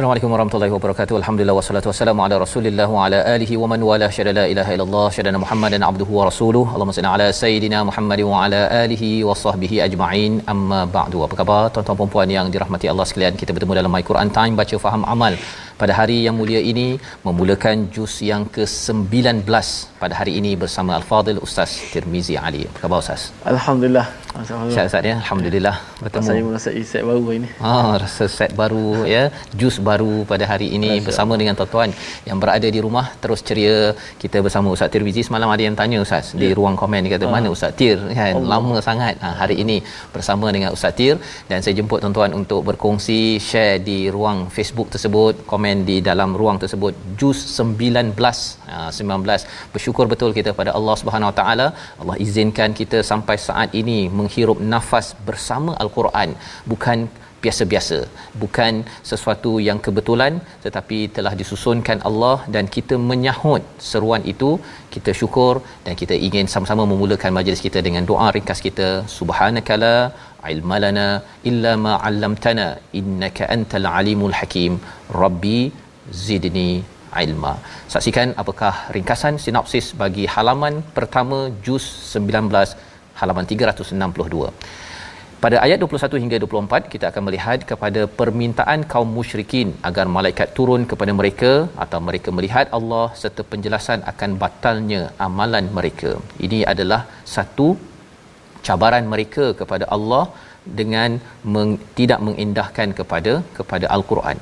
Assalamualaikum warahmatullahi wabarakatuh. Alhamdulillah wassalatu wassalamu ala Rasulillah wa ala alihi wa man wala syada la ilaha illallah syada Muhammadan abduhu wa rasuluh. Allahumma salli ala sayidina Muhammad wa ala alihi wa sahbihi ajma'in. Amma ba'du. Apa khabar tuan-tuan dan puan yang dirahmati Allah sekalian? Kita bertemu dalam My Quran Time baca faham amal pada hari yang mulia ini memulakan juz yang ke-19 pada hari ini bersama Al-Fadil Ustaz Tirmizi Ali. Apa khabar Ustaz? Alhamdulillah. Sihat Ustaz ya. Alhamdulillah bertemu. Saya merasa set baru hari ini. Ah, rasa set baru ya. Jus baru pada hari ini Masya bersama dengan tuan-tuan yang berada di rumah terus ceria. Kita bersama Ustaz Tirmizi semalam ada yang tanya Ustaz ya. di ruang komen dia kata ah. mana Ustaz Tir kan Allah. lama sangat. Ha, hari ini bersama dengan Ustaz Tir dan saya jemput tuan-tuan untuk berkongsi share di ruang Facebook tersebut komen di dalam ruang tersebut. Juz 19 ha, 19 bersyukur betul kita pada Allah Subhanahu Wa Taala. Allah izinkan kita sampai saat ini menghirup nafas bersama al-Quran bukan biasa-biasa bukan sesuatu yang kebetulan tetapi telah disusunkan Allah dan kita menyahut seruan itu kita syukur dan kita ingin sama-sama memulakan majlis kita dengan doa ringkas kita subhanakala ilmalana illa ma 'allamtana innaka antal alimul hakim rabbi zidni ilma. Saksikan apakah ringkasan sinopsis bagi halaman pertama juz 19 halaman 362. Pada ayat 21 hingga 24 kita akan melihat kepada permintaan kaum musyrikin agar malaikat turun kepada mereka atau mereka melihat Allah serta penjelasan akan batalnya amalan mereka. Ini adalah satu cabaran mereka kepada Allah dengan meng, tidak mengindahkan kepada kepada al-Quran.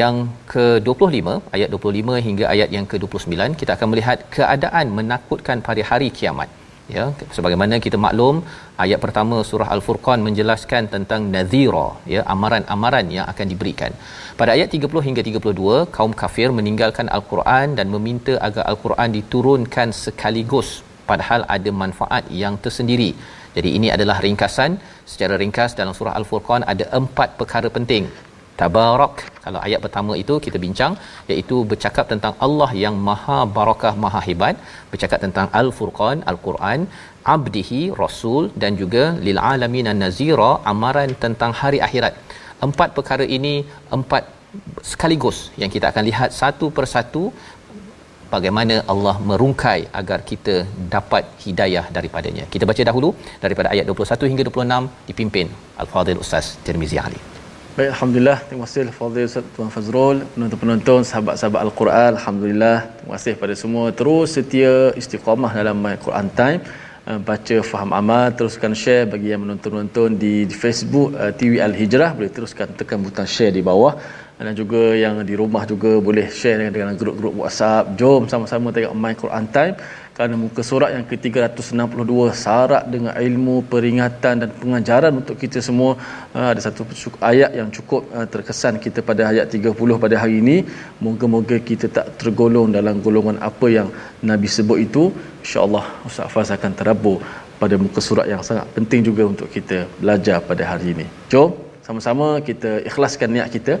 Yang ke-25 ayat 25 hingga ayat yang ke-29 kita akan melihat keadaan menakutkan pada hari kiamat. Ya, sebagaimana kita maklum ayat pertama surah al-Furqan menjelaskan tentang nadhira, ya, amaran-amaran yang akan diberikan. Pada ayat 30 hingga 32 kaum kafir meninggalkan al-Quran dan meminta agar al-Quran diturunkan sekaligus padahal ada manfaat yang tersendiri. Jadi ini adalah ringkasan secara ringkas dalam surah Al-Furqan ada empat perkara penting. Tabarak kalau ayat pertama itu kita bincang iaitu bercakap tentang Allah yang maha barakah maha hebat, bercakap tentang Al-Furqan Al-Quran, abdihi rasul dan juga lil alamin nazira amaran tentang hari akhirat. Empat perkara ini empat sekaligus yang kita akan lihat satu persatu bagaimana Allah merungkai agar kita dapat hidayah daripadanya. Kita baca dahulu daripada ayat 21 hingga 26 dipimpin Al-Fadhil Ustaz Tirmizi Ali. Baik, Alhamdulillah. Terima kasih Fadhil Ustaz Tuan Fazrul, penonton-penonton, sahabat-sahabat Al-Quran. Alhamdulillah. Terima kasih pada semua. Terus setia istiqamah dalam My Quran Time. Uh, baca faham amal teruskan share bagi yang menonton-nonton di, Facebook uh, TV Al Hijrah boleh teruskan tekan butang share di bawah dan juga yang di rumah juga boleh share dengan, dengan grup-grup WhatsApp. Jom sama-sama tengok My Quran Time kerana muka surat yang ke-362 syarat dengan ilmu peringatan dan pengajaran untuk kita semua uh, ada satu ayat yang cukup uh, terkesan kita pada ayat 30 pada hari ini. Moga-moga kita tak tergolong dalam golongan apa yang Nabi sebut itu. insya-Allah Ustaz Faz akan terabur pada muka surat yang sangat penting juga untuk kita belajar pada hari ini. Jom sama-sama kita ikhlaskan niat kita.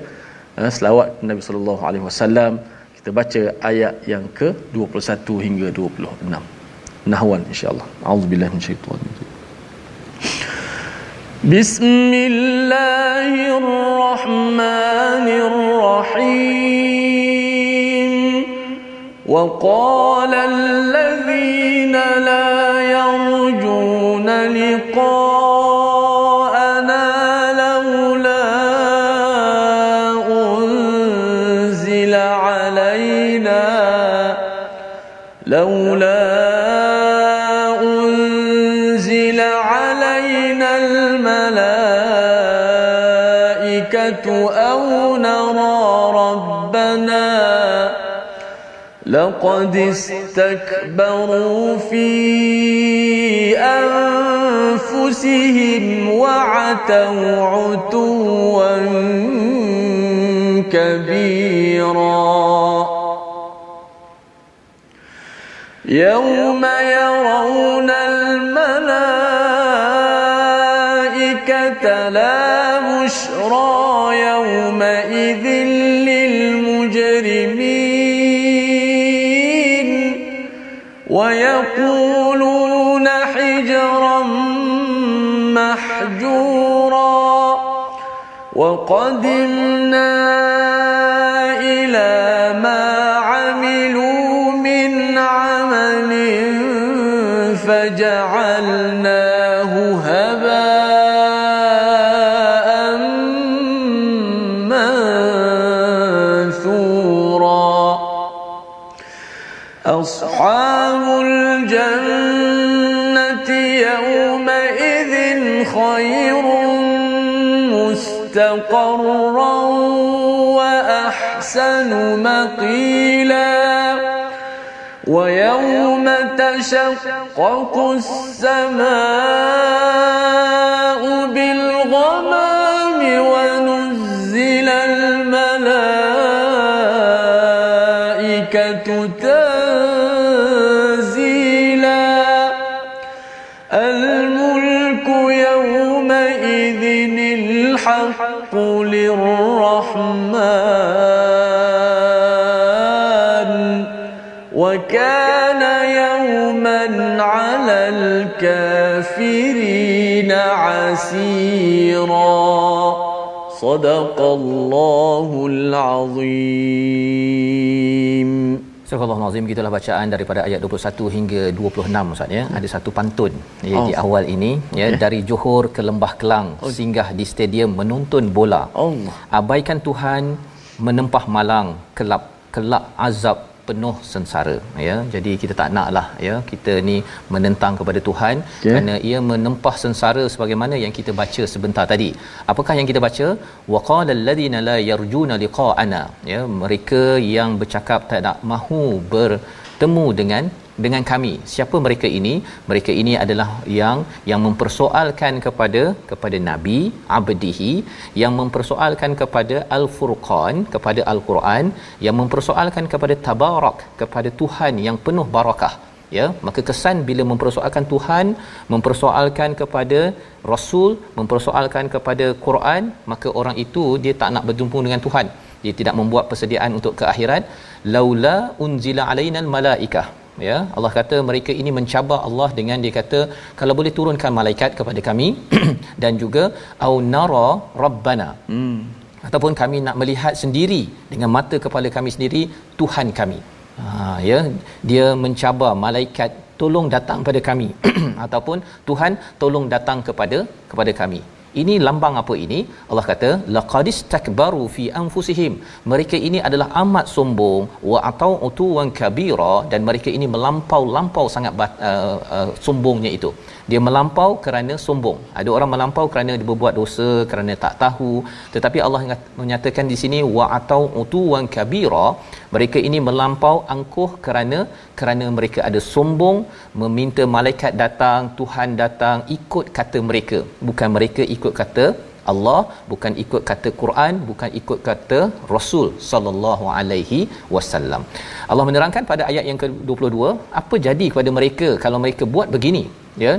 Uh, selawat Nabi sallallahu alaihi wasallam kita baca ayat yang ke-21 hingga 26 nahwan insyaallah auzubillahi minasyaitanir بسم الله الرحمن الرحيم وقال الذين لا يرجون لقاءنا لولا لولا أنزل علينا الملائكة أو نرى ربنا لقد استكبروا في أنفسهم وعتوا عتوا كبيرا. يوم يرون الملائكة لا بشرى يومئذ للمجرمين ويقولون حجرا محجورا وقدمنا الجنة يومئذ خير مستقرا وأحسن مقيلا ويوم تشقق السماء الكافرين عسيرا صدق الله العظيم Surah Al-Azim gitulah bacaan daripada ayat 21 hingga 26 Ustaz ya. Ada satu pantun ya, oh. di awal ini ya okay. dari Johor ke Lembah Kelang oh. singgah di stadium menonton bola. Allah. Abaikan Tuhan menempah malang kelap kelak azab penuh sengsara ya. Jadi kita tak naklah ya. Kita ni menentang kepada Tuhan okay. kerana ia menempah sengsara sebagaimana yang kita baca sebentar tadi. Apakah yang kita baca? Waqala alladhina la yarjuna liqa'ana ya. Mereka yang bercakap tak nak mahu bertemu dengan dengan kami. Siapa mereka ini? Mereka ini adalah yang yang mempersoalkan kepada kepada nabi abdihi yang mempersoalkan kepada al-furqan kepada al-Quran yang mempersoalkan kepada tabarak kepada Tuhan yang penuh barakah. Ya maka kesan bila mempersoalkan Tuhan mempersoalkan kepada rasul mempersoalkan kepada Quran maka orang itu dia tak nak berjumpa dengan Tuhan dia tidak membuat persediaan untuk ke akhirat. Laula unzila alainal malaikah ya Allah kata mereka ini mencabar Allah dengan dia kata kalau boleh turunkan malaikat kepada kami dan juga au nara rabbana. Hmm. ataupun kami nak melihat sendiri dengan mata kepala kami sendiri Tuhan kami. Ha ya dia mencabar malaikat tolong datang pada kami. Ataupun Tuhan tolong datang kepada kepada kami ini lambang apa ini? Allah kata laqadis takbaru fi anfusihim. Mereka ini adalah amat sombong wa atau utuwan kabira dan mereka ini melampau-lampau sangat uh, uh, sombongnya itu dia melampau kerana sombong. Ada orang melampau kerana dia berbuat dosa kerana tak tahu. Tetapi Allah menyatakan di sini wa atau utuwan kabira mereka ini melampau angkuh kerana kerana mereka ada sombong meminta malaikat datang Tuhan datang ikut kata mereka. Bukan mereka ikut kata Allah bukan ikut kata Quran bukan ikut kata Rasul sallallahu alaihi wasallam. Allah menerangkan pada ayat yang ke-22 apa jadi kepada mereka kalau mereka buat begini? Ya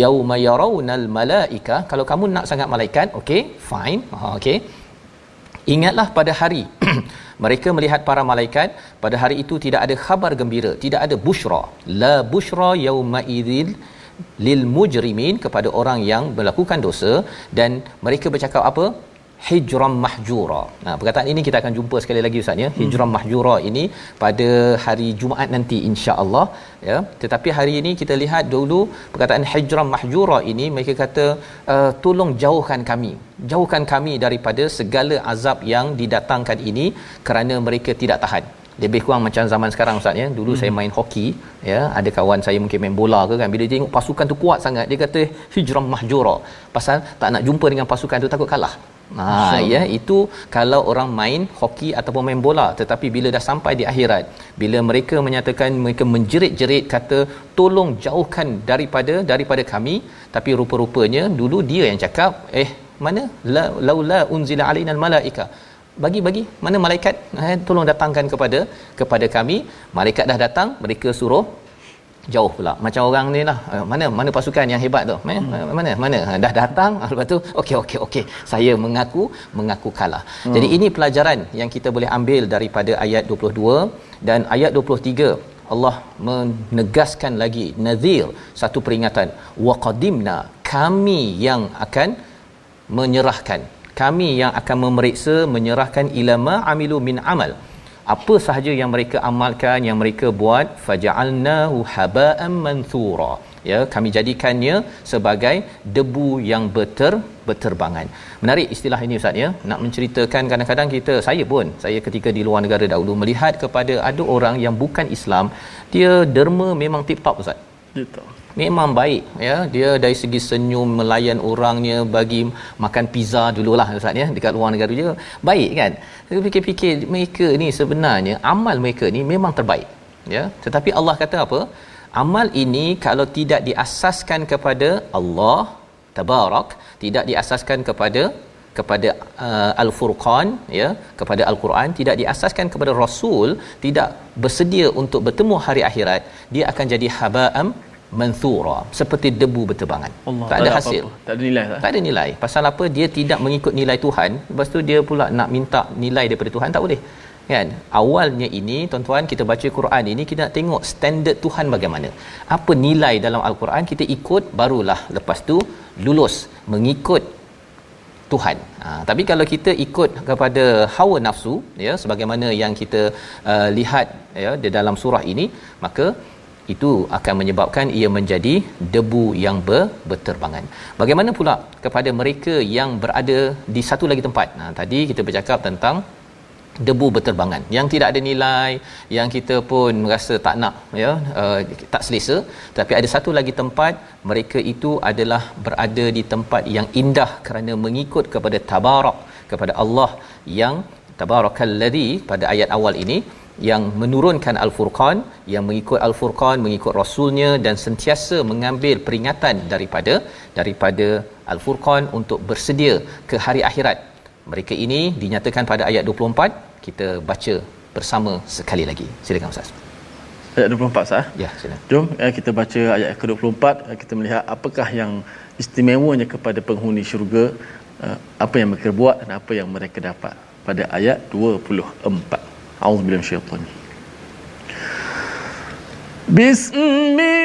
yauma yarawnal malaika. Kalau kamu nak sangat malaikat okey fine. Ha okey ingatlah pada hari mereka melihat para malaikat pada hari itu tidak ada khabar gembira tidak ada busyra la busyra yauma idzil lil mujrimin kepada orang yang melakukan dosa. Dan mereka bercakap apa hijram mahjura. Nah, perkataan ini kita akan jumpa sekali lagi ustaz ya. Hijram hmm. mahjura ini pada hari Jumaat nanti insya-Allah ya. Tetapi hari ini kita lihat dulu perkataan hijram mahjura ini mereka kata uh, tolong jauhkan kami. Jauhkan kami daripada segala azab yang didatangkan ini kerana mereka tidak tahan lebih kurang macam zaman sekarang ustaz ya dulu hmm. saya main hoki ya ada kawan saya mungkin main bola ke kan bila dia tengok pasukan tu kuat sangat dia kata hijram mahjura pasal tak nak jumpa dengan pasukan tu takut kalah Ha ya itu kalau orang main hoki ataupun main bola tetapi bila dah sampai di akhirat bila mereka menyatakan mereka menjerit-jerit kata tolong jauhkan daripada daripada kami tapi rupa-rupanya dulu dia yang cakap eh mana? La laula unzila alaina malaika bagi bagi mana malaikat? Eh, tolong datangkan kepada kepada kami. Malaikat dah datang mereka suruh jauh pula. Macam orang ni lah. Eh, mana mana pasukan yang hebat tu? Eh, hmm. mana mana? Ha, dah datang lepas tu okey okey okey. Saya mengaku mengaku kalah. Hmm. jadi ini pelajaran yang kita boleh ambil daripada ayat 22 dan ayat 23 Allah menegaskan lagi nazir satu peringatan. Waqadimna kami yang akan menyerahkan. Kami yang akan memeriksa menyerahkan ilama amilu min amal apa sahaja yang mereka amalkan yang mereka buat faja'alnahu haba'an manthura ya kami jadikannya sebagai debu yang beter berterbangan menarik istilah ini ustaz ya. Nak menceritakan kadang-kadang kita saya pun saya ketika di luar negara dahulu melihat kepada ada orang yang bukan Islam dia derma memang tip top ustaz. Betul memang baik ya. Dia dari segi senyum melayan orangnya bagi makan pizza dululah ustaz ya dekat luar negara je baik kan? Saya fikir-fikir mereka ni sebenarnya amal mereka ni memang terbaik ya. Tetapi Allah kata apa? Amal ini kalau tidak diasaskan kepada Allah tabarak tidak diasaskan kepada kepada uh, al-furqan ya kepada al-Quran tidak diasaskan kepada rasul tidak bersedia untuk bertemu hari akhirat dia akan jadi haba'am manthura seperti debu berterbangan. Allah, tak, tak ada hasil. apa-apa. tak ada nilai tak? tak ada nilai. Pasal apa? Dia tidak mengikut nilai Tuhan lepas tu dia pula nak minta nilai daripada Tuhan tak boleh. Kan? Awalnya ini tuan-tuan kita baca Quran ini kita nak tengok standard Tuhan bagaimana. Apa nilai dalam al-Quran kita ikut barulah lepas tu lulus mengikut Tuhan. Ha, tapi kalau kita ikut kepada hawa nafsu ya sebagaimana yang kita uh, lihat ya di dalam surah ini maka itu akan menyebabkan ia menjadi debu yang ber, berterbangan. Bagaimana pula kepada mereka yang berada di satu lagi tempat? Nah, tadi kita bercakap tentang debu berterbangan yang tidak ada nilai yang kita pun merasa tak nak ya uh, tak selesa tapi ada satu lagi tempat mereka itu adalah berada di tempat yang indah kerana mengikut kepada tabarak kepada Allah yang tabarakallazi pada ayat awal ini yang menurunkan al-furqan yang mengikut al-furqan mengikut rasulnya dan sentiasa mengambil peringatan daripada daripada al-furqan untuk bersedia ke hari akhirat. Mereka ini dinyatakan pada ayat 24 kita baca bersama sekali lagi. Silakan ustaz. Ayat 24 sah ya silakan. Jom eh, kita baca ayat ke-24 eh, kita melihat apakah yang istimewanya kepada penghuni syurga apa yang mereka buat dan apa yang mereka dapat pada ayat 24 Auzu billahi şeytanirracim. Bismillah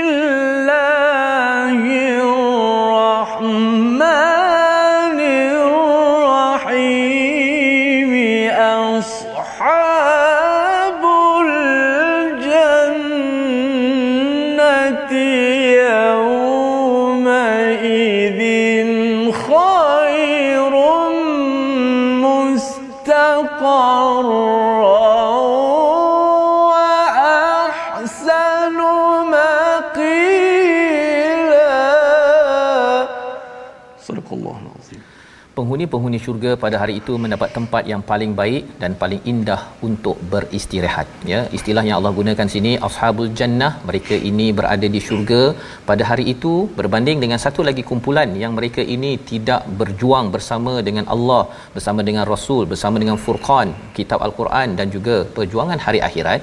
penghuni-penghuni syurga pada hari itu mendapat tempat yang paling baik dan paling indah untuk beristirahat ya. Istilah yang Allah gunakan sini ashabul jannah mereka ini berada di syurga pada hari itu berbanding dengan satu lagi kumpulan yang mereka ini tidak berjuang bersama dengan Allah bersama dengan rasul bersama dengan furqan kitab al-Quran dan juga perjuangan hari akhirat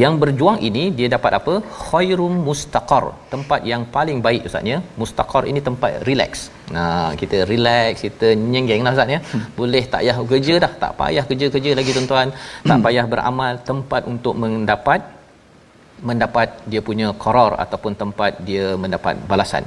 yang berjuang ini dia dapat apa? Khairum mustaqar. Tempat yang paling baik ustaznya mustaqar ini tempat relax. Nah kita relax kita nyenggeng lah ustaz ya. Hmm. boleh tak payah kerja dah. Tak payah kerja-kerja lagi tuan-tuan. Tak hmm. payah beramal. Tempat untuk mendapat mendapat dia punya qarar ataupun tempat dia mendapat balasan.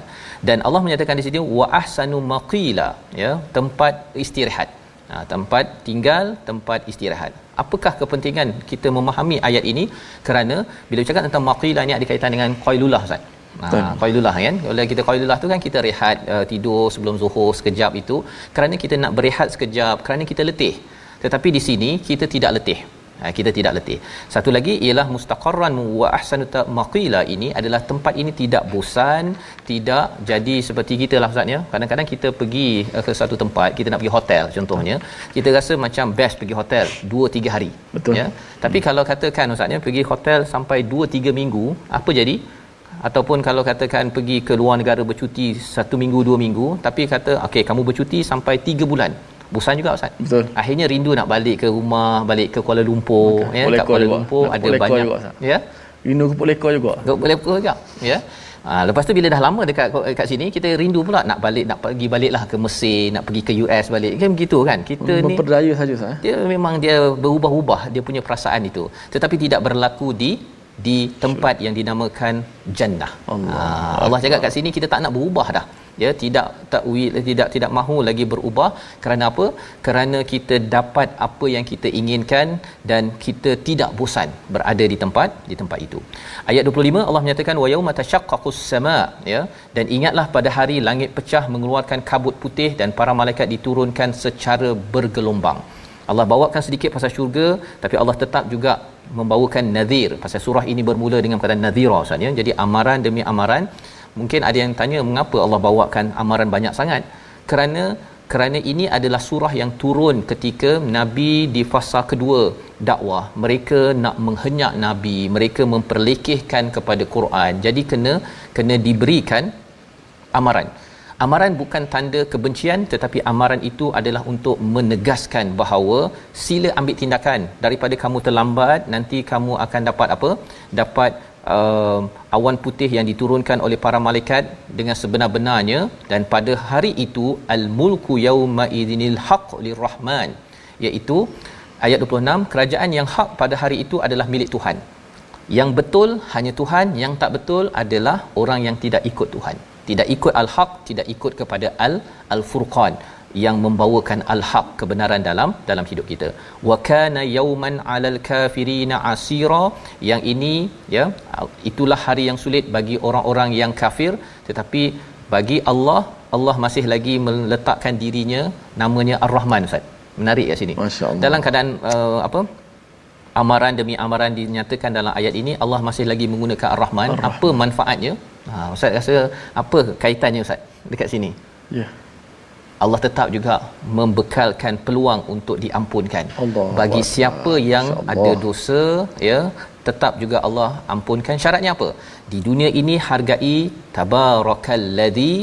Dan Allah menyatakan di sini wa ahsanu maqila ya. Tempat istirahat ha, tempat tinggal tempat istirahat. Apakah kepentingan kita memahami ayat ini? Kerana bila cakap tentang maqila ni ada kaitan dengan qailulah ustaz. Ha, qailulah kan? Kalau kita qailulah tu kan kita rehat uh, tidur sebelum zuhur sekejap itu. Kerana kita nak berehat sekejap kerana kita letih. Tetapi di sini kita tidak letih ha, kita tidak letih. Satu lagi ialah mustaqarran wa ahsanu maqila ini adalah tempat ini tidak bosan tidak jadi seperti kita lah ustaz ya. Kadang-kadang kita pergi uh, ke satu tempat kita nak pergi hotel contohnya kita rasa macam best pergi hotel 2 3 hari betul. ya. Tapi hmm. kalau katakan ustaz ya pergi hotel sampai 2 3 minggu apa jadi? Ataupun kalau katakan pergi ke luar negara bercuti satu minggu dua minggu tapi kata okey kamu bercuti sampai tiga bulan bosan juga ustaz. Betul. Akhirnya rindu nak balik ke rumah balik ke Kuala Lumpur okay. ya kat Kuala juga. Lumpur nak ada banyak. juga, ya. Rindu ke lekor juga? Ke lekor juga ya. Ha, lepas tu bila dah lama dekat kat sini kita rindu pula nak balik nak pergi baliklah ke Mesir nak pergi ke US balik. Kan begitu kan? Kita ni berdaya saja sah. dia memang dia berubah-ubah dia punya perasaan itu. Tetapi tidak berlaku di di tempat yang dinamakan jannah. Allah, ha, Allah cakap kat sini kita tak nak berubah dah. Ya, tidak tak tidak tidak mahu lagi berubah kerana apa? Kerana kita dapat apa yang kita inginkan dan kita tidak bosan berada di tempat di tempat itu. Ayat 25 Allah menyatakan wa yauma tashaqqaqus sama ya dan ingatlah pada hari langit pecah mengeluarkan kabut putih dan para malaikat diturunkan secara bergelombang. Allah bawakan sedikit pasal syurga tapi Allah tetap juga membawakan nazir pasal surah ini bermula dengan perkataan nazira ustaz ya. Jadi amaran demi amaran. Mungkin ada yang tanya mengapa Allah bawakan amaran banyak sangat? Kerana kerana ini adalah surah yang turun ketika nabi di fasa kedua dakwah. Mereka nak menghenyak nabi. Mereka memperlekehkan kepada Quran. Jadi kena kena diberikan amaran amaran bukan tanda kebencian tetapi amaran itu adalah untuk menegaskan bahawa sila ambil tindakan daripada kamu terlambat nanti kamu akan dapat apa? Dapat uh, awan putih yang diturunkan oleh para malaikat dengan sebenar-benarnya. Dan pada hari itu al mulku yauma idinil haq lirrahman iaitu ayat 26 kerajaan yang hak pada hari itu adalah milik Tuhan. Yang betul hanya Tuhan yang tak betul adalah orang yang tidak ikut Tuhan tidak ikut al-haq tidak ikut kepada al al-furqan yang membawakan al-haq kebenaran dalam dalam hidup kita. Wa kana yawman 'alal kafirina asira. Yang ini ya itulah hari yang sulit bagi orang-orang yang kafir. Tetapi bagi Allah Allah masih lagi meletakkan dirinya namanya Ar-Rahman Ustaz. Menarik kat sini. Dalam keadaan uh, apa amaran demi amaran dinyatakan dalam ayat ini Allah masih lagi menggunakan Ar-Rahman Ar-Rahman. apa manfaatnya Ha ustaz rasa apa kaitannya ustaz dekat sini? Ya. Yeah. Allah tetap juga membekalkan peluang untuk diampunkan. Allah Bagi Allah. siapa yang Allah. ada dosa ya tetap juga Allah ampunkan. Syaratnya apa? Di dunia ini hargai tabarakallazi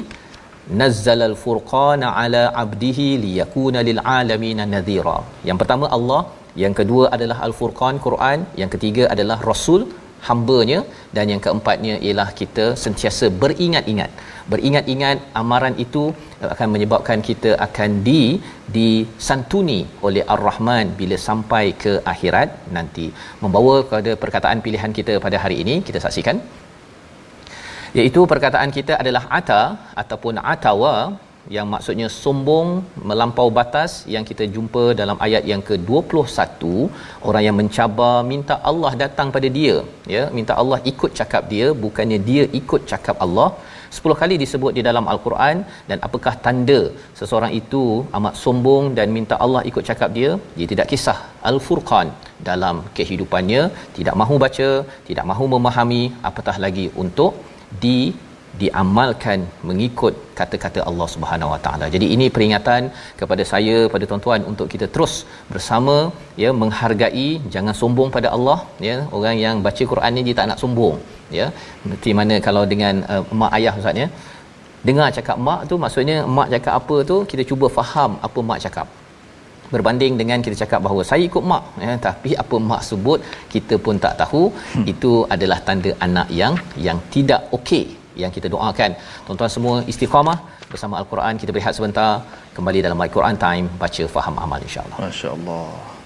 nazzala al-furqana ala 'abdihi liyakuna lil 'alamin nadhira. Yang pertama Allah, yang kedua adalah al-furqan Quran, yang ketiga adalah rasul hambanya. Dan yang keempatnya ialah kita sentiasa beringat-ingat. Beringat-ingat amaran itu akan menyebabkan kita akan di disantuni oleh Ar-Rahman bila sampai ke akhirat nanti. Membawa kepada perkataan pilihan kita pada hari ini kita saksikan. Iaitu perkataan kita adalah ata ataupun atawa yang maksudnya sombong melampau batas yang kita jumpa dalam ayat yang ke-21 orang yang mencabar minta Allah datang pada dia ya minta Allah ikut cakap dia bukannya dia ikut cakap Allah. 10 kali disebut di dalam al-Quran dan apakah tanda seseorang itu amat sombong dan minta Allah ikut cakap dia? Dia tidak kisah. al-Furqan dalam kehidupannya tidak mahu baca tidak mahu memahami apatah lagi untuk di diamalkan mengikut kata-kata Allah Subhanahu Wa Taala. Jadi ini peringatan kepada saya pada tuan-tuan untuk kita terus bersama ya menghargai jangan sombong pada Allah ya orang yang baca Quran ni dia tak nak sombong ya. Seperti mana kalau dengan uh, mak ayah ustaz ya. Dengar cakap mak tu maksudnya mak cakap apa tu kita cuba faham apa mak cakap berbanding dengan kita cakap bahawa saya ikut mak ya tapi apa mak sebut kita pun tak tahu hmm. itu adalah tanda anak yang yang tidak okey yang kita doakan. Tuan-tuan semua istiqamah bersama Al-Quran. Kita berehat sebentar kembali dalam My Quran Time baca faham amal insya-Allah. Masya-Allah.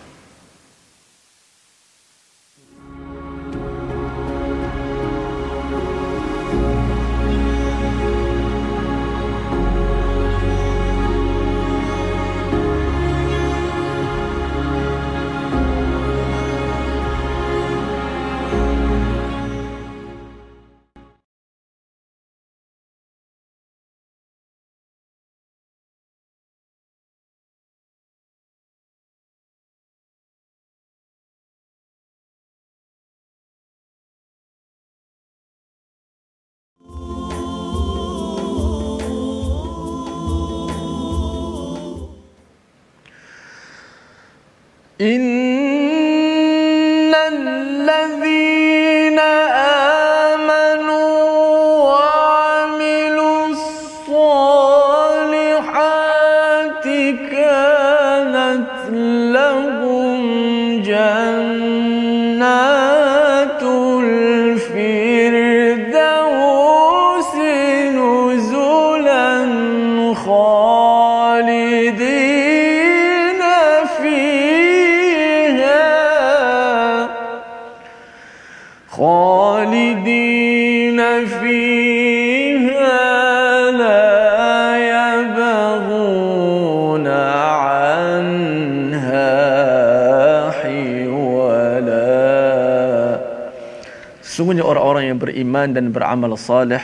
Beriman dan beramal saleh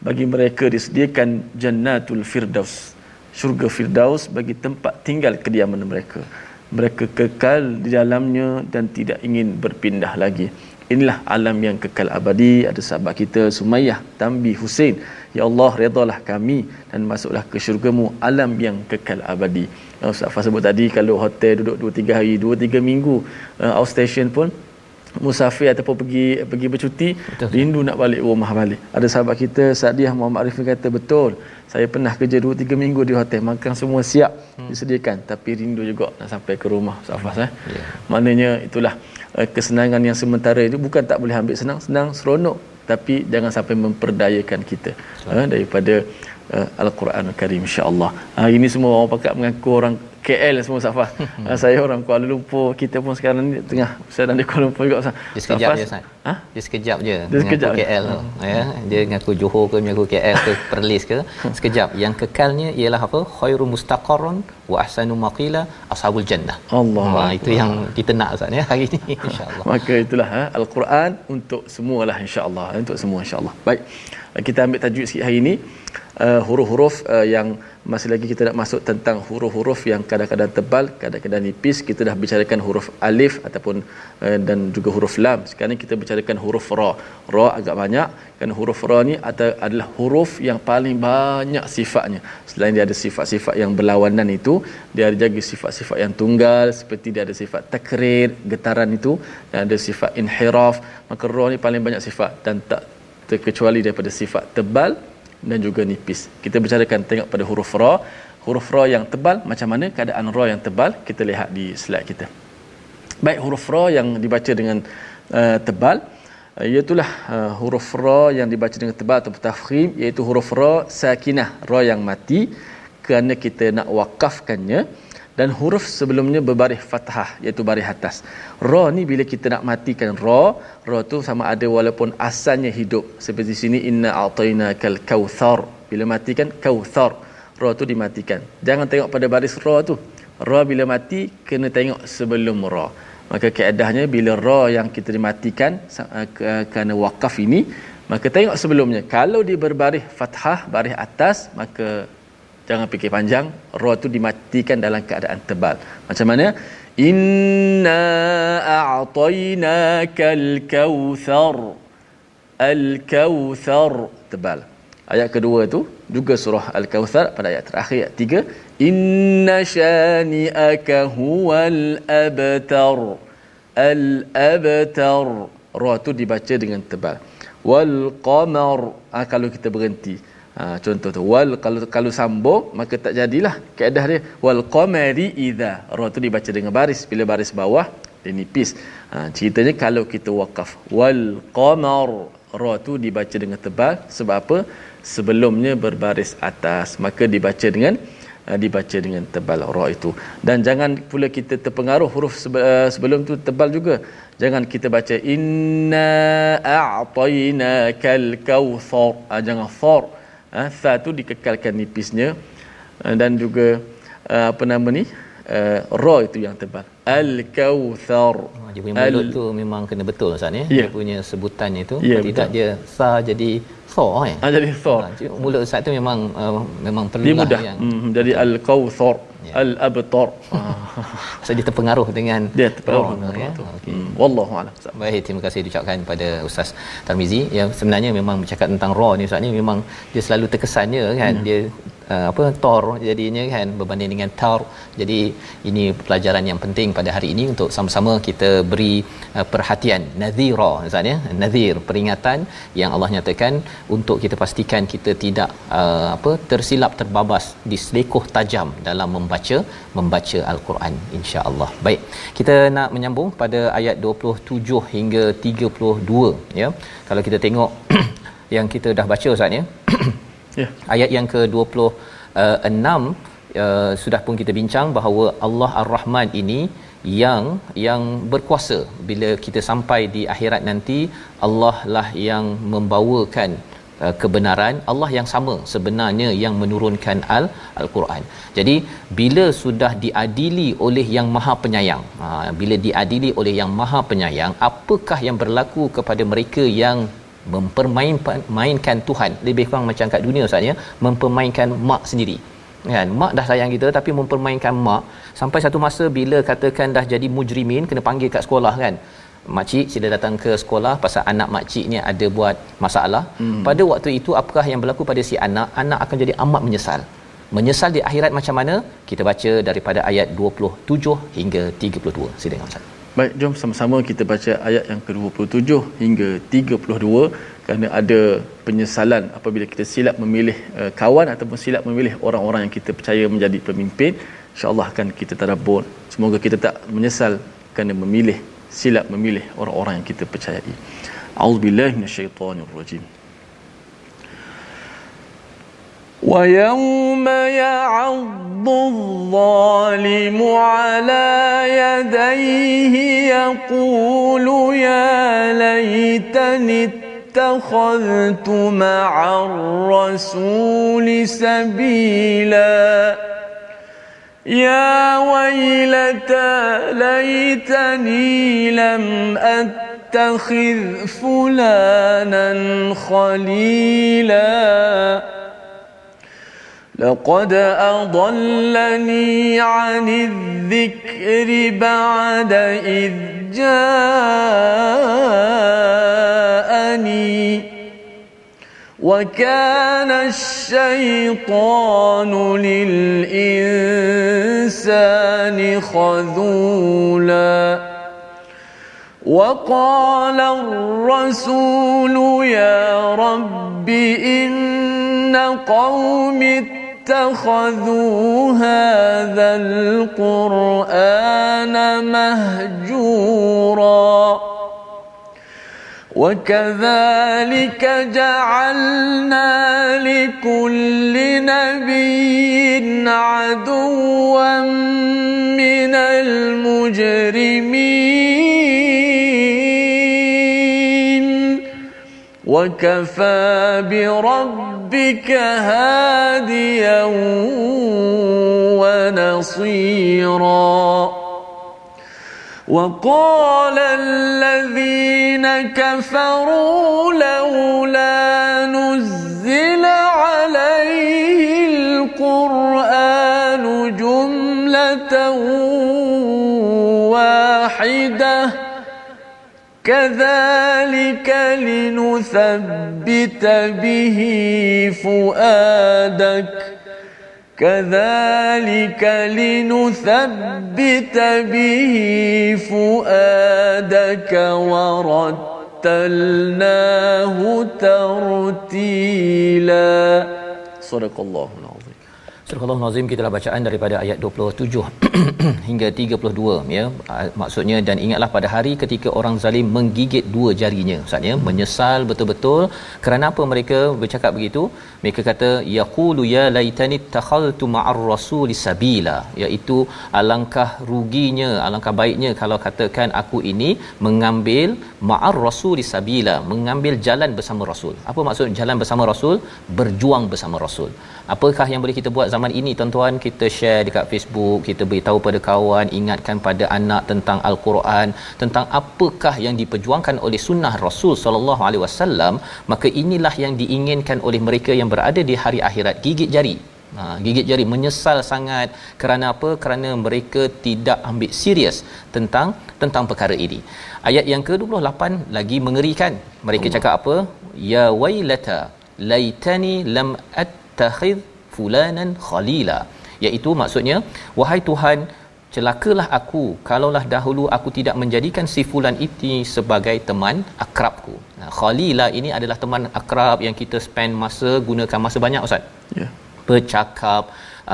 bagi mereka disediakan jannatul firdaus. Syurga firdaus bagi tempat tinggal kediaman mereka. Mereka kekal di dalamnya dan tidak ingin berpindah lagi. Inilah alam yang kekal abadi. Ada sahabat kita Sumayyah Tambi Hussein. Ya Allah redalah kami dan masuklah ke syurgamu alam yang kekal abadi. Uh, Ustaz Fah sebut tadi kalau hotel duduk 2-3 hari, 2-3 minggu uh, outstation pun musafir ataupun pergi pergi bercuti Betul. rindu nak balik rumah balik. Ada sahabat kita Sadiah Muhammad Arifin kata betul. Saya pernah kerja 2 3 minggu di hotel, makan semua siap hmm. disediakan tapi rindu juga nak sampai ke rumah Safas eh. Ya. Maknanya itulah uh, kesenangan yang sementara itu bukan tak boleh ambil senang, senang seronok tapi jangan sampai memperdayakan kita uh, daripada uh, Al-Quran Al-Karim insya-Allah. Uh, ini semua orang pakat mengaku orang KL semua Safas. uh, saya orang Kuala Lumpur, kita pun sekarang ni tengah sedang di Kuala Lumpur juga Ustaz. Dia sekejap Safas, je Ustaz. Ha? Dia sekejap je. Dia sekejap mengaku je. KL tu. Ya, dia mengaku Johor ke mengaku KL ke Perlis ke. Sekejap. Yang kekalnya ialah apa? Khairu mustaqarrun wa ahsanu maqila ashabul jannah. Allah. Wah, itu yang kita nak Ustaz ya hari ini insya-Allah. Maka itulah ha, Al-Quran untuk semualah insya-Allah untuk semua insya-Allah. Baik. Kita ambil tajuk sikit hari ini uh, huruf-huruf uh, yang masih lagi kita nak masuk tentang huruf-huruf yang kadang-kadang tebal, kadang-kadang nipis. Kita dah bicarakan huruf alif ataupun uh, dan juga huruf lam. Sekarang kita bicarakan huruf ra. Ra agak banyak kerana huruf ra ni ada- adalah huruf yang paling banyak sifatnya. Selain dia ada sifat-sifat yang berlawanan itu, dia ada jaga sifat-sifat yang tunggal seperti dia ada sifat takrir, getaran itu dan ada sifat inhiraf. Maka ra ni paling banyak sifat dan tak terkecuali daripada sifat tebal dan juga nipis. Kita bicarakan tengok pada huruf ra. Huruf ra yang tebal macam mana keadaan ra yang tebal kita lihat di slide kita. Baik huruf ra yang dibaca dengan uh, tebal uh, iaitulah uh, huruf ra yang dibaca dengan tebal atau tafkhim iaitu huruf ra sakinah ra yang mati kerana kita nak wakafkannya dan huruf sebelumnya berbaris fathah iaitu baris atas. Ra ni bila kita nak matikan ra, ra tu sama ada walaupun asalnya hidup. Seperti sini inna a'tainakal kautsar. Bila matikan kautsar, ra tu dimatikan. Jangan tengok pada baris ra tu. Ra bila mati kena tengok sebelum ra. Maka keadaannya bila ra yang kita dimatikan uh, ke- kerana wakaf ini, maka tengok sebelumnya. Kalau dia berbaris fathah, baris atas, maka jangan fikir panjang. Ra tu dimatikan dalam keadaan tebal. Macam mana? Inna a'tainakal kautsar. Al-Kautsar tebal. Ayat kedua tu juga surah Al-Kautsar pada ayat terakhir ayat tiga. Inna shani'aka huwal abtar. Al-abtar. Ra tu dibaca dengan tebal. Wal qamar. Ha, kalau kita berhenti. Ha, contoh tu. Wal kalau kalau sambung maka tak jadilah kaedah dia. Wal qamari idza ra tu dibaca dengan baris. Bila baris bawah dia nipis. Ha, ceritanya kalau kita wakaf. Wal qamar. Ra tu dibaca dengan tebal. Sebab apa? Sebelumnya berbaris atas. Maka dibaca dengan uh, dibaca dengan tebal ra itu. Dan jangan pula kita terpengaruh huruf uh, sebelum tu tebal juga. Jangan kita baca inna a'tainakal kautsar uh, jangan thar uh, tha tu dikekalkan nipisnya. Uh, dan juga uh, apa nama ni? Ra itu yang tebal al kautsar Oh, Dia punya mulut tu memang kena betul Ustaz ya. Ya. Dia punya sebutan itu. Ya, Kalau tidak dia sa jadi tha eh. ah, jadi Ha, jadi mulut Ustaz tu memang uh, memang dia mudah yang hmm, jadi al kautsar Ya. al abtar so dia terpengaruh dengan dia terpengaruh dengan ya. tu Okey. Hmm, wallahu a'lam Baik, terima kasih diucapkan kepada Ustaz Tarmizi yang sebenarnya memang bercakap tentang raw ni Ustaz ni memang dia selalu terkesannya kan Hmm. dia uh, apa tor jadinya kan berbanding dengan tar. Jadi ini pelajaran yang penting pada hari ini untuk sama-sama kita beri uh, perhatian. Nadhira ustaz ya? Nadhir peringatan yang Allah nyatakan untuk kita pastikan kita tidak uh, apa tersilap terbabas diselekoh tajam dalam membaca membaca al-Quran insya-Allah. Baik kita nak menyambung pada ayat 27 hingga 32 ya? Kalau kita tengok yang kita dah baca ustaz ya yeah. ayat yang ke-26 uh, uh, sudah pun kita bincang bahawa Allah Ar-Rahman ini yang yang berkuasa bila kita sampai di akhirat nanti Allah lah yang membawakan uh, kebenaran Allah yang sama sebenarnya yang menurunkan al al-Quran. Jadi bila sudah diadili oleh yang Maha Penyayang, ha, bila diadili oleh yang Maha Penyayang, apakah yang berlaku kepada mereka yang mempermainkan Tuhan. Lebih kurang macam kat dunia ustaz ya. Mempermainkan mak sendiri. Kan? Mak dah sayang kita tapi mempermainkan mak. Sampai satu masa bila katakan dah jadi mujrimin kena panggil kat sekolah kan? Mak cik sila datang ke sekolah pasal anak mak cik ni ada buat masalah. Hmm. pada waktu itu apakah yang berlaku pada si anak? Anak akan jadi amat menyesal. Menyesal di akhirat macam mana? Kita baca daripada ayat 27 hingga 32 silakan ustaz Baik, jom sama-sama kita baca ayat yang ke-27 hingga 32 kerana ada penyesalan apabila kita silap memilih uh, kawan ataupun silap memilih orang-orang yang kita percaya menjadi pemimpin. Insya-Allah akan kita tadabbur. Semoga kita tak menyesal kerana memilih silap memilih orang-orang yang kita percayai. A'udzubillahi minasyaitonirrajim. ويوم يعض الظالم على يديه يقول يا ليتني اتخذت مع الرسول سبيلا. يا ويلتى ليتني لم أتخذ فلانا خليلا. لقد أضلني عن الذكر بعد إذ جاءني. وكان الشيطان للإنسان خذولا. وقال الرسول يا رب إن قوم اتخذوا هذا القرآن مهجورا وكذلك جعلنا لكل نبي عدوا من المجرمين وكفى برب ربك هاديا ونصيرا وقال الذين كفروا لولا نزل كذلك لنثبت به فؤادك. كذلك لنثبت به فؤادك ورتلناه ترتيلا. صدق الله العظيم. Surah Al-Nazim kita dah bacaan daripada ayat 27 hingga 32 ya. Maksudnya dan ingatlah pada hari ketika orang zalim menggigit dua jarinya maksudnya menyesal betul-betul. Kerana apa mereka bercakap begitu? Mereka kata yaqulu ya laitani takhaltu ma'ar rasul sabila. Iaitu alangkah ruginya alangkah baiknya kalau katakan aku ini mengambil ma'ar rasul sabila mengambil jalan bersama rasul. Apa maksud jalan bersama rasul? Berjuang bersama rasul apakah yang boleh kita buat zaman ini tuan-tuan? Kita share dekat Facebook kita beritahu pada kawan ingatkan pada anak tentang al-Quran tentang apakah yang diperjuangkan oleh sunnah Rasul sallallahu alaihi wasallam. Maka inilah yang diinginkan oleh mereka yang berada di hari akhirat. Gigit jari. Ha, gigit jari. Menyesal sangat kerana apa? Kerana mereka tidak ambil serius tentang tentang perkara ini. Ayat yang ke-28 lagi mengerikan. Mereka Allah. cakap apa? Ya wailata laitani lam attakhidh fulanan khalila. Iaitu maksudnya wahai tuhan celakalah aku kalaulah dahulu aku tidak menjadikan si fulan itu sebagai teman akrabku. Nah khalila ini adalah teman akrab yang kita spend masa gunakan masa banyak ustaz. Ya. Yeah. bercakap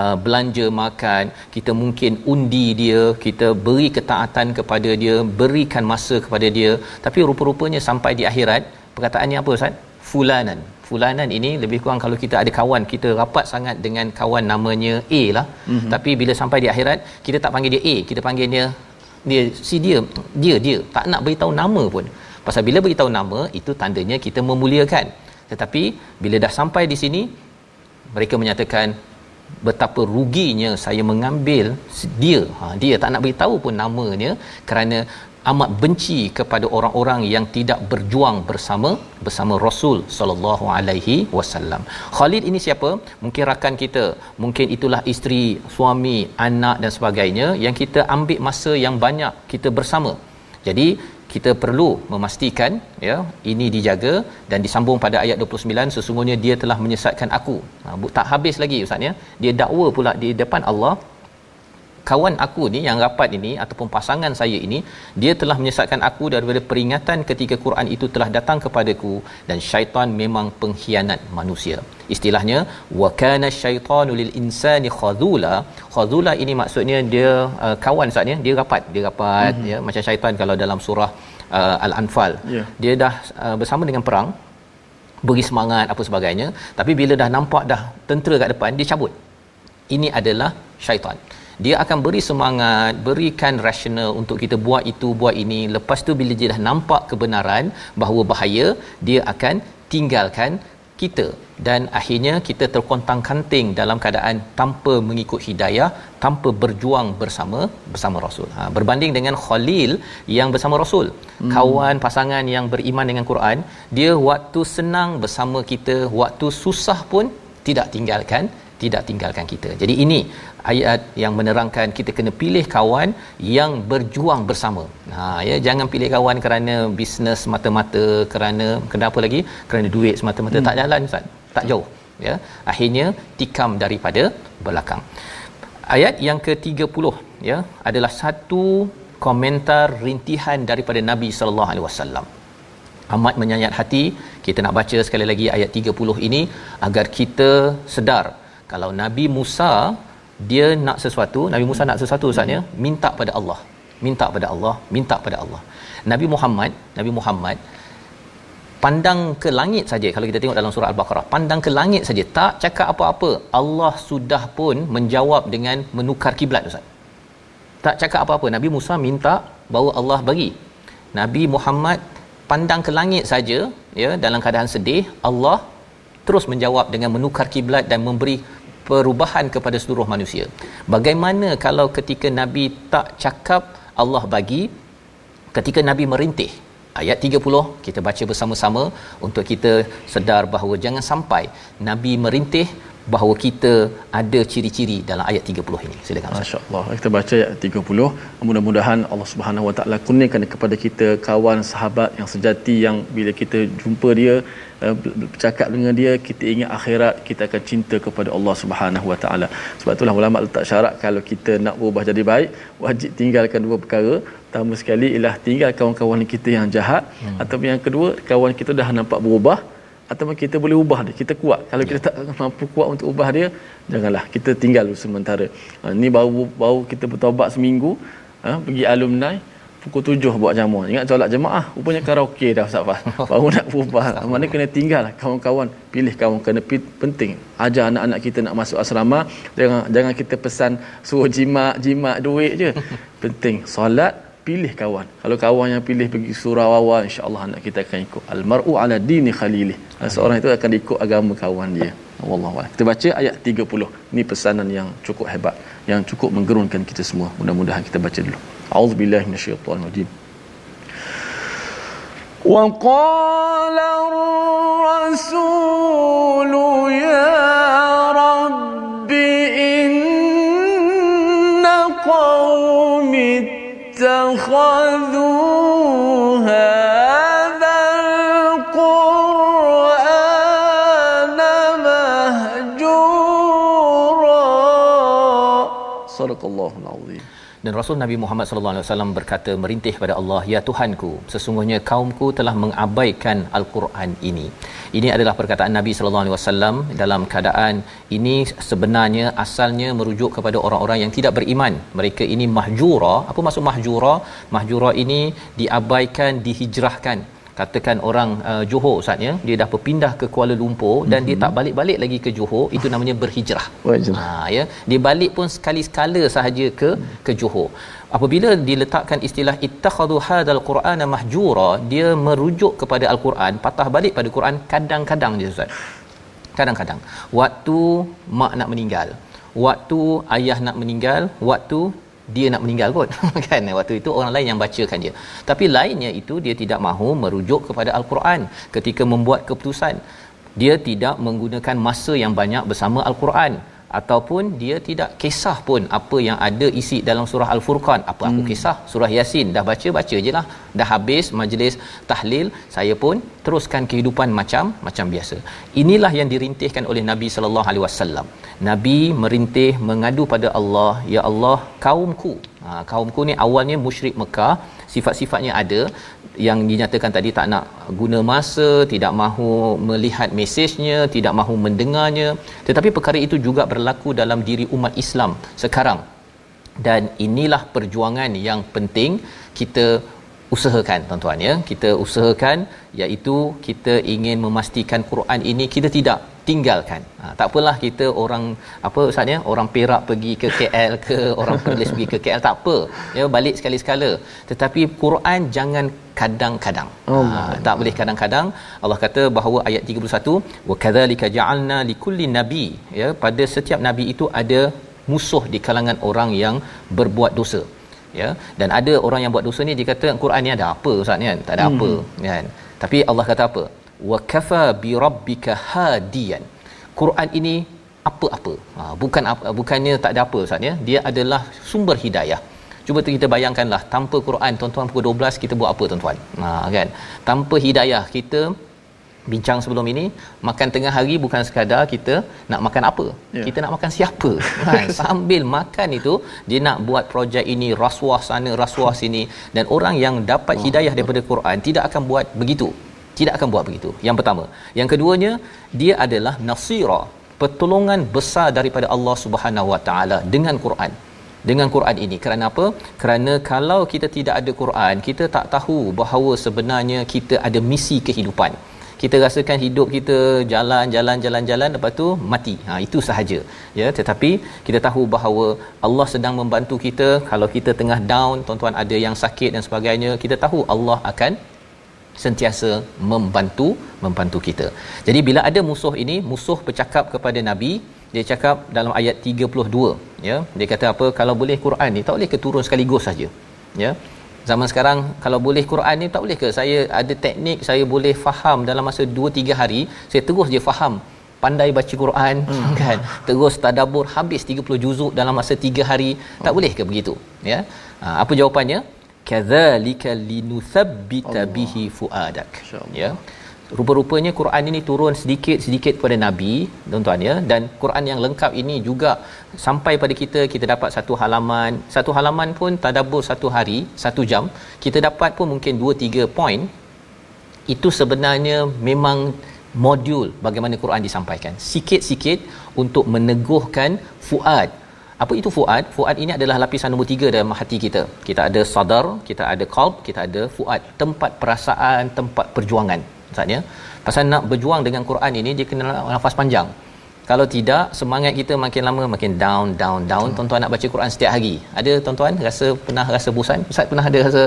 uh, belanja makan kita mungkin undi dia kita beri ketaatan kepada dia berikan masa kepada dia. Tapi rupa-rupanya sampai di akhirat perkataannya apa ustaz? Fulanan fulanan ini lebih kurang kalau kita ada kawan kita rapat sangat dengan kawan namanya A lah. Mm-hmm. tapi bila sampai di akhirat kita tak panggil dia A kita panggil dia dia si dia dia dia. Tak nak beritahu nama pun. Pasal bila beritahu nama itu tandanya kita memuliakan. Tetapi bila dah sampai di sini mereka menyatakan betapa ruginya saya mengambil dia. Ha, dia tak nak beritahu pun namanya kerana amat benci kepada orang-orang yang tidak berjuang bersama bersama Rasul sallallahu alaihi wasallam. Khalid ini siapa? Mungkin rakan kita, mungkin itulah isteri, suami, anak dan sebagainya yang kita ambil masa yang banyak kita bersama. Jadi kita perlu memastikan ya ini dijaga dan disambung pada ayat 29 sesungguhnya dia telah menyesatkan aku. Ha, tak habis lagi ustaz ya. Dia dakwa pula di depan Allah kawan aku ni yang rapat ini ataupun pasangan saya ini dia telah menyesatkan aku daripada peringatan ketika Quran itu telah datang kepadaku dan syaitan memang pengkhianat manusia. Istilahnya wa kana syaitanu lil insani khadula khadula ini maksudnya dia uh, kawan saatnya dia rapat dia rapat mm-hmm. ya macam syaitan kalau dalam surah uh, al-anfal. Yeah. dia dah uh, bersama dengan perang beri semangat apa sebagainya tapi bila dah nampak dah tentera kat depan dia cabut. Ini adalah syaitan dia akan beri semangat berikan rasional untuk kita buat itu buat ini lepas tu bila dia dah nampak kebenaran bahawa bahaya dia akan tinggalkan kita dan akhirnya kita terkontang kanting dalam keadaan tanpa mengikut hidayah tanpa berjuang bersama bersama Rasul. Ha, berbanding dengan Khalil yang bersama Rasul, hmm. kawan pasangan yang beriman dengan Quran, dia waktu senang bersama kita, waktu susah pun tidak tinggalkan tidak tinggalkan kita. Jadi ini ayat yang menerangkan kita kena pilih kawan yang berjuang bersama. Ha ya jangan pilih kawan kerana bisnes semata-mata kerana kenapa lagi? Kerana duit semata-mata hmm. tak jalan Ustaz. Tak jauh ya. Akhirnya tikam daripada belakang. Ayat yang ke-30 ya adalah satu komentar rintihan daripada Nabi sallallahu alaihi wasallam. Amat menyayat hati. Kita nak baca sekali lagi ayat 30 ini agar kita sedar kalau Nabi Musa dia nak sesuatu Nabi Musa nak sesuatu ustaznya minta pada Allah. Minta pada Allah minta pada Allah. Nabi Muhammad Nabi Muhammad pandang ke langit saja kalau kita tengok dalam surah al-baqarah pandang ke langit saja tak cakap apa-apa Allah sudah pun menjawab dengan menukar kiblat ustaz. Tak cakap apa-apa. Nabi Musa minta bawa Allah bagi. Nabi Muhammad pandang ke langit saja ya dalam keadaan sedih Allah terus menjawab dengan menukar kiblat dan memberi perubahan kepada seluruh manusia. Bagaimana kalau ketika Nabi tak cakap Allah bagi ketika Nabi merintih ayat 30 kita baca bersama-sama untuk kita sedar bahawa jangan sampai Nabi merintih bahawa kita ada ciri-ciri dalam ayat 30 ini. Silakan. Masya-Allah. Kita baca ayat 30. Mudah-mudahan Allah Subhanahu Wa Taala kurniakan kepada kita kawan sahabat yang sejati yang bila kita jumpa dia uh, bercakap dengan dia kita ingat akhirat kita akan cinta kepada Allah Subhanahu Wa Taala. Sebab itulah ulama letak syarat kalau kita nak berubah jadi baik wajib tinggalkan dua perkara. Pertama sekali ialah tinggal kawan-kawan kita yang jahat hmm. ataupun yang kedua kawan kita dah nampak berubah ataupun kita boleh ubah dia kita kuat kalau kita tak mampu kuat untuk ubah dia janganlah kita tinggal sementara ha, ni baru baru kita bertaubat seminggu ha, pergi alumni pukul tujuh buat jamuan ingat solat jemaah rupanya karaoke dah Ustaz Fah baru nak ubah mana kena tinggal kawan-kawan pilih kawan kena penting ajar anak-anak kita nak masuk asrama jangan jangan kita pesan suruh jimat jimat duit je penting solat pilih kawan. Kalau kawan yang pilih pergi surau awal, insya-Allah anak kita akan ikut. Al-mar'u ala dini khalili. Seorang itu akan ikut agama kawan dia. Wallahu Kita baca ayat 30. Ini pesanan yang cukup hebat, yang cukup menggerunkan kita semua. Mudah-mudahan kita baca dulu. أعوذ بالله من الشيطان الرجيم. وقال الرسول يا Dan Rasul Nabi Muhammad sallallahu alaihi wasallam berkata merintih pada Allah, "Ya Tuhanku, sesungguhnya kaumku telah mengabaikan Al-Quran ini." Ini adalah perkataan Nabi sallallahu alaihi wasallam dalam keadaan ini sebenarnya asalnya merujuk kepada orang-orang yang tidak beriman. Mereka ini mahjura. Apa maksud mahjura? Mahjura ini diabaikan, dihijrahkan katakan orang uh, Johor ustaz ya dia dah berpindah ke Kuala Lumpur dan mm-hmm. dia tak balik-balik lagi ke Johor itu namanya berhijrah. Ha ya dia balik pun sekali-sekala sahaja ke ke Johor. Apabila diletakkan istilah ittakhadhu hadzal qur'ana mahjura dia merujuk kepada al-Quran patah balik pada Quran kadang-kadang je ustaz. Kadang-kadang waktu mak nak meninggal, waktu ayah nak meninggal, waktu dia nak meninggal kot. Kan? Waktu itu orang lain yang bacakan dia. Tapi lainnya itu dia tidak mahu merujuk kepada al-Quran. Ketika membuat keputusan dia tidak menggunakan masa yang banyak bersama al-Quran ataupun dia tidak kisah pun apa yang ada isi dalam surah al-furqan. Apa aku hmm. kisah? Surah yasin. Dah baca baca jelah dah habis majlis tahlil. Saya pun teruskan kehidupan macam macam biasa. Inilah yang dirintihkan oleh nabi sallallahu alaihi wasallam. Nabi merintih mengadu pada Allah ya Allah kaumku ha, kaumku ni awalnya musyrik Mekah sifat-sifatnya ada yang dinyatakan tadi tak nak guna masa, tidak mahu melihat mesejnya, tidak mahu mendengarnya. Tetapi perkara itu juga berlaku dalam diri umat Islam sekarang. Dan inilah perjuangan yang penting kita usahakan tuan-tuan ya. Kita usahakan iaitu kita ingin memastikan Quran ini kita tidak tinggalkan. Ha, tak apalah kita orang apa ustaz ya, orang Perak pergi ke KL ke orang Perlis pergi ke KL tak apa. Ya balik sekali-sekala. Tetapi Quran jangan kadang-kadang. Oh, ha, tak boleh kadang-kadang. Allah kata bahawa ayat 31 wa kadzalika ja'alna likulli nabi ya pada setiap nabi itu ada musuh di kalangan orang yang berbuat dosa. Ya dan ada orang yang buat dosa ni dia kata Quran ni ada apa ustaz ni kan? Tak ada hmm. apa kan. Tapi Allah kata apa? Wa kafa bi rabbika hadiyan Quran ini apa-apa. Ha, bukan bukannya tak ada apa ustaz ya. Dia adalah sumber hidayah. Cuba kita bayangkanlah tanpa Quran tuan-tuan pukul 12 kita buat apa tuan-tuan? Ha kan? Tanpa hidayah kita bincang sebelum ini makan tengah hari bukan sekadar kita nak makan apa? Yeah. kita nak makan siapa? Kan sambil makan itu dia nak buat projek ini rasuah sana rasuah sini. Dan orang yang dapat hidayah daripada Quran tidak akan buat begitu tidak akan buat begitu. Yang pertama. Yang keduanya dia adalah nasira pertolongan besar daripada Allah Subhanahu Wa Taala dengan Quran. Dengan Quran ini. Kerana apa? Kerana kalau kita tidak ada Quran kita tak tahu bahawa sebenarnya kita ada misi kehidupan. Kita rasakan hidup kita jalan jalan jalan jalan lepas tu mati. Ha itu sahaja. Ya tetapi kita tahu bahawa Allah sedang membantu kita. Kalau kita tengah down tuan-tuan ada yang sakit dan sebagainya kita tahu Allah akan sentiasa membantu membantu kita. Jadi bila ada musuh ini, musuh bercakap kepada Nabi, dia cakap dalam ayat 32, ya. Dia kata apa? Kalau boleh Quran ni tak boleh ke turun sekaligus saja. Ya. Zaman sekarang kalau boleh Quran ni tak boleh ke saya ada teknik saya boleh faham dalam masa 2 3 hari, saya terus je faham pandai baca Quran hmm. kan terus tadabbur habis 30 juzuk dalam masa 3 hari tak oh. boleh ke begitu ya ha, apa jawapannya kadzalika linuthabbita bihi fuadak. Ya. Rupa-rupanya Quran ini turun sedikit-sedikit kepada nabi tuan-tuan ya. Dan Quran yang lengkap ini juga sampai pada kita kita dapat satu halaman. Satu halaman pun tadabbur satu hari satu jam. Kita dapat pun mungkin 2 3 point. Itu sebenarnya memang modul bagaimana Quran disampaikan. Sikit-sikit untuk meneguhkan fuad apa itu fuad? Fuad ini adalah lapisan nombor tiga dalam hati kita. Kita ada sadar, kita ada qalb, kita ada fuad, tempat perasaan, tempat perjuangan. Maksudnya, pasal nak berjuang dengan Quran ini dia kena nafas panjang. Kalau tidak, semangat kita makin lama makin down, down, down. Tuan-tuan nak baca Quran setiap hari. Ada tuan-tuan rasa pernah rasa bosan? Ustaz pernah ada rasa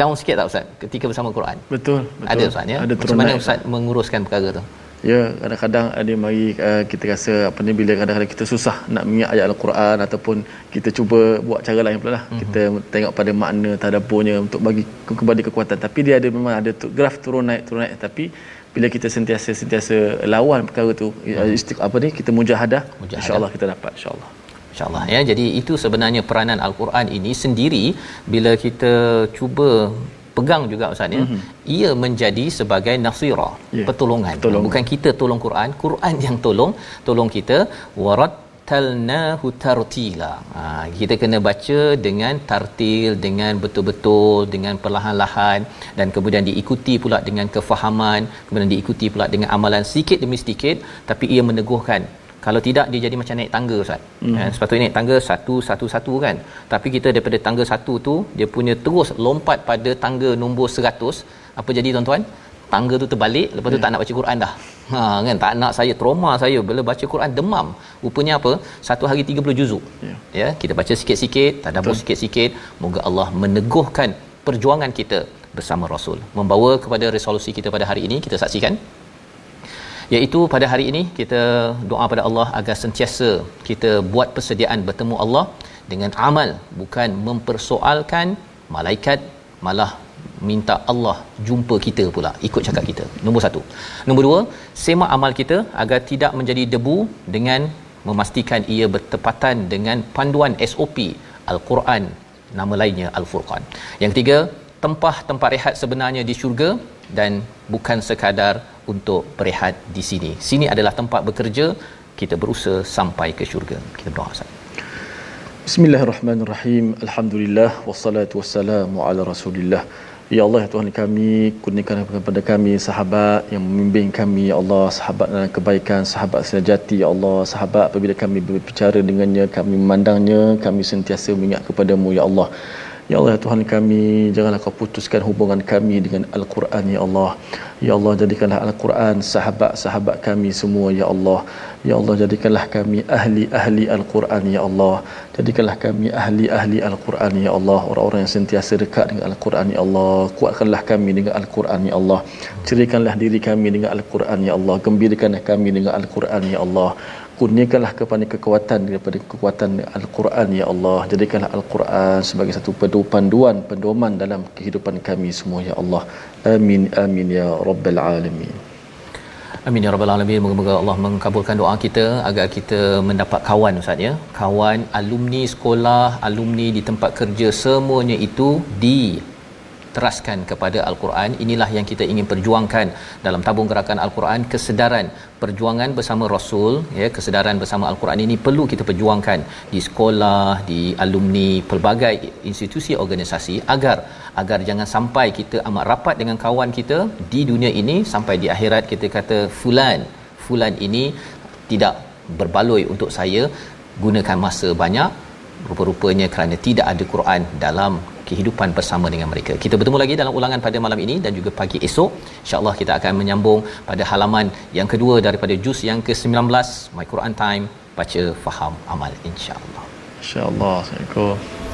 down sikit tak Ustaz ketika bersama Quran? Betul, betul. Ada Ustaz ya. Ada Macam mana Ustaz menguruskan perkara tu? Ya kadang-kadang ada mari uh, kita rasa apa ni bila kadang-kadang kita susah nak mengingat ayat al-Quran ataupun kita cuba buat cara lain pula lah mm-hmm. kita tengok pada makna tadabburnya untuk bagi kembali kekuatan tapi dia ada memang ada tu, graf turun naik turun naik tapi bila kita sentiasa sentiasa lawan perkara tu mm-hmm. istiq apa ni kita mujahadah, mujahadah. insyaallah kita dapat insyaallah insyaallah ya jadi itu sebenarnya peranan al-Quran ini sendiri bila kita cuba pegang juga ustaz ya mm-hmm. ia menjadi sebagai nasira yeah. pertolongan Tolong. bukan kita tolong Quran Quran yang tolong tolong kita warat warattalnahu tartila ha, kita kena baca dengan tartil dengan betul-betul dengan perlahan-lahan dan kemudian diikuti pula dengan kefahaman kemudian diikuti pula dengan amalan sedikit demi sedikit tapi ia meneguhkan kalau tidak dia jadi macam naik tangga ustaz. Hmm. Eh, sepatutnya naik tangga satu satu satu kan. Tapi kita daripada tangga satu tu dia punya terus lompat pada tangga nombor 100. Apa jadi tuan-tuan? Tangga tu terbalik lepas tu yeah. tak nak baca Quran dah. Ha kan tak nak saya trauma saya bila baca Quran demam. Rupanya apa? Satu hari 30 juzuk. Yeah. Ya, kita baca sikit-sikit, tadabbur sikit-sikit, moga Allah meneguhkan perjuangan kita bersama Rasul. Membawa kepada resolusi kita pada hari ini kita saksikan iaitu pada hari ini kita doa pada Allah agar sentiasa kita buat persediaan bertemu Allah dengan amal bukan mempersoalkan malaikat malah minta Allah jumpa kita pula ikut cakap kita. Nombor satu. Nombor dua semak amal kita agar tidak menjadi debu dengan memastikan ia bertepatan dengan panduan SOP Al-Quran nama lainnya Al-Furqan. Yang ketiga tempah tempat rehat sebenarnya di syurga dan bukan sekadar untuk berehat di sini. Sini adalah tempat bekerja kita berusaha sampai ke syurga. Kita berdoa Ustaz. Bismillahirrahmanirrahim. Alhamdulillah wassalatu wassalamu ala Rasulillah. Ya Allah ya Tuhan kami kurniakan kepada kami sahabat yang membimbing kami ya Allah sahabat dalam kebaikan sahabat sejati ya Allah sahabat apabila kami berbicara dengannya kami memandangnya kami sentiasa mengingat kepadamu ya Allah Ya Allah ya Tuhan kami janganlah kau putuskan hubungan kami dengan Al-Quran ya Allah. Ya Allah jadikanlah Al-Quran sahabat-sahabat kami semua ya Allah. Ya Allah jadikanlah kami ahli-ahli Al-Quran ya Allah. Jadikanlah kami ahli-ahli Al-Quran ya Allah. Orang-orang yang sentiasa dekat dengan Al-Quran ya Allah. Kuatkanlah kami dengan Al-Quran ya Allah. Cerikanlah diri kami dengan Al-Quran ya Allah. Gembirakanlah kami dengan Al-Quran ya Allah kurniakanlah kepada kekuatan daripada kekuatan Al-Quran ya Allah jadikanlah Al-Quran sebagai satu panduan pendoman dalam kehidupan kami semua ya Allah amin amin ya rabbal alamin Amin ya rabbal alamin. Moga-moga Allah mengabulkan doa kita agar kita mendapat kawan Ustaz ya. Kawan alumni sekolah, alumni di tempat kerja semuanya itu di teraskan kepada al-Quran. Inilah yang kita ingin perjuangkan dalam tabung gerakan al-Quran. Kesedaran perjuangan bersama rasul ya kesedaran bersama al-Quran ini perlu kita perjuangkan di sekolah di alumni pelbagai institusi organisasi agar agar jangan sampai kita amat rapat dengan kawan kita di dunia ini sampai di akhirat kita kata fulan fulan ini tidak berbaloi untuk saya gunakan masa banyak rupa-rupanya kerana tidak ada Quran dalam kehidupan bersama dengan mereka. Kita bertemu lagi dalam ulangan pada malam ini dan juga pagi esok. Insya-Allah kita akan menyambung pada halaman yang kedua daripada juz yang ke-19 My Quran Time baca faham amal insya-Allah. Insya-Allah. Assalamualaikum.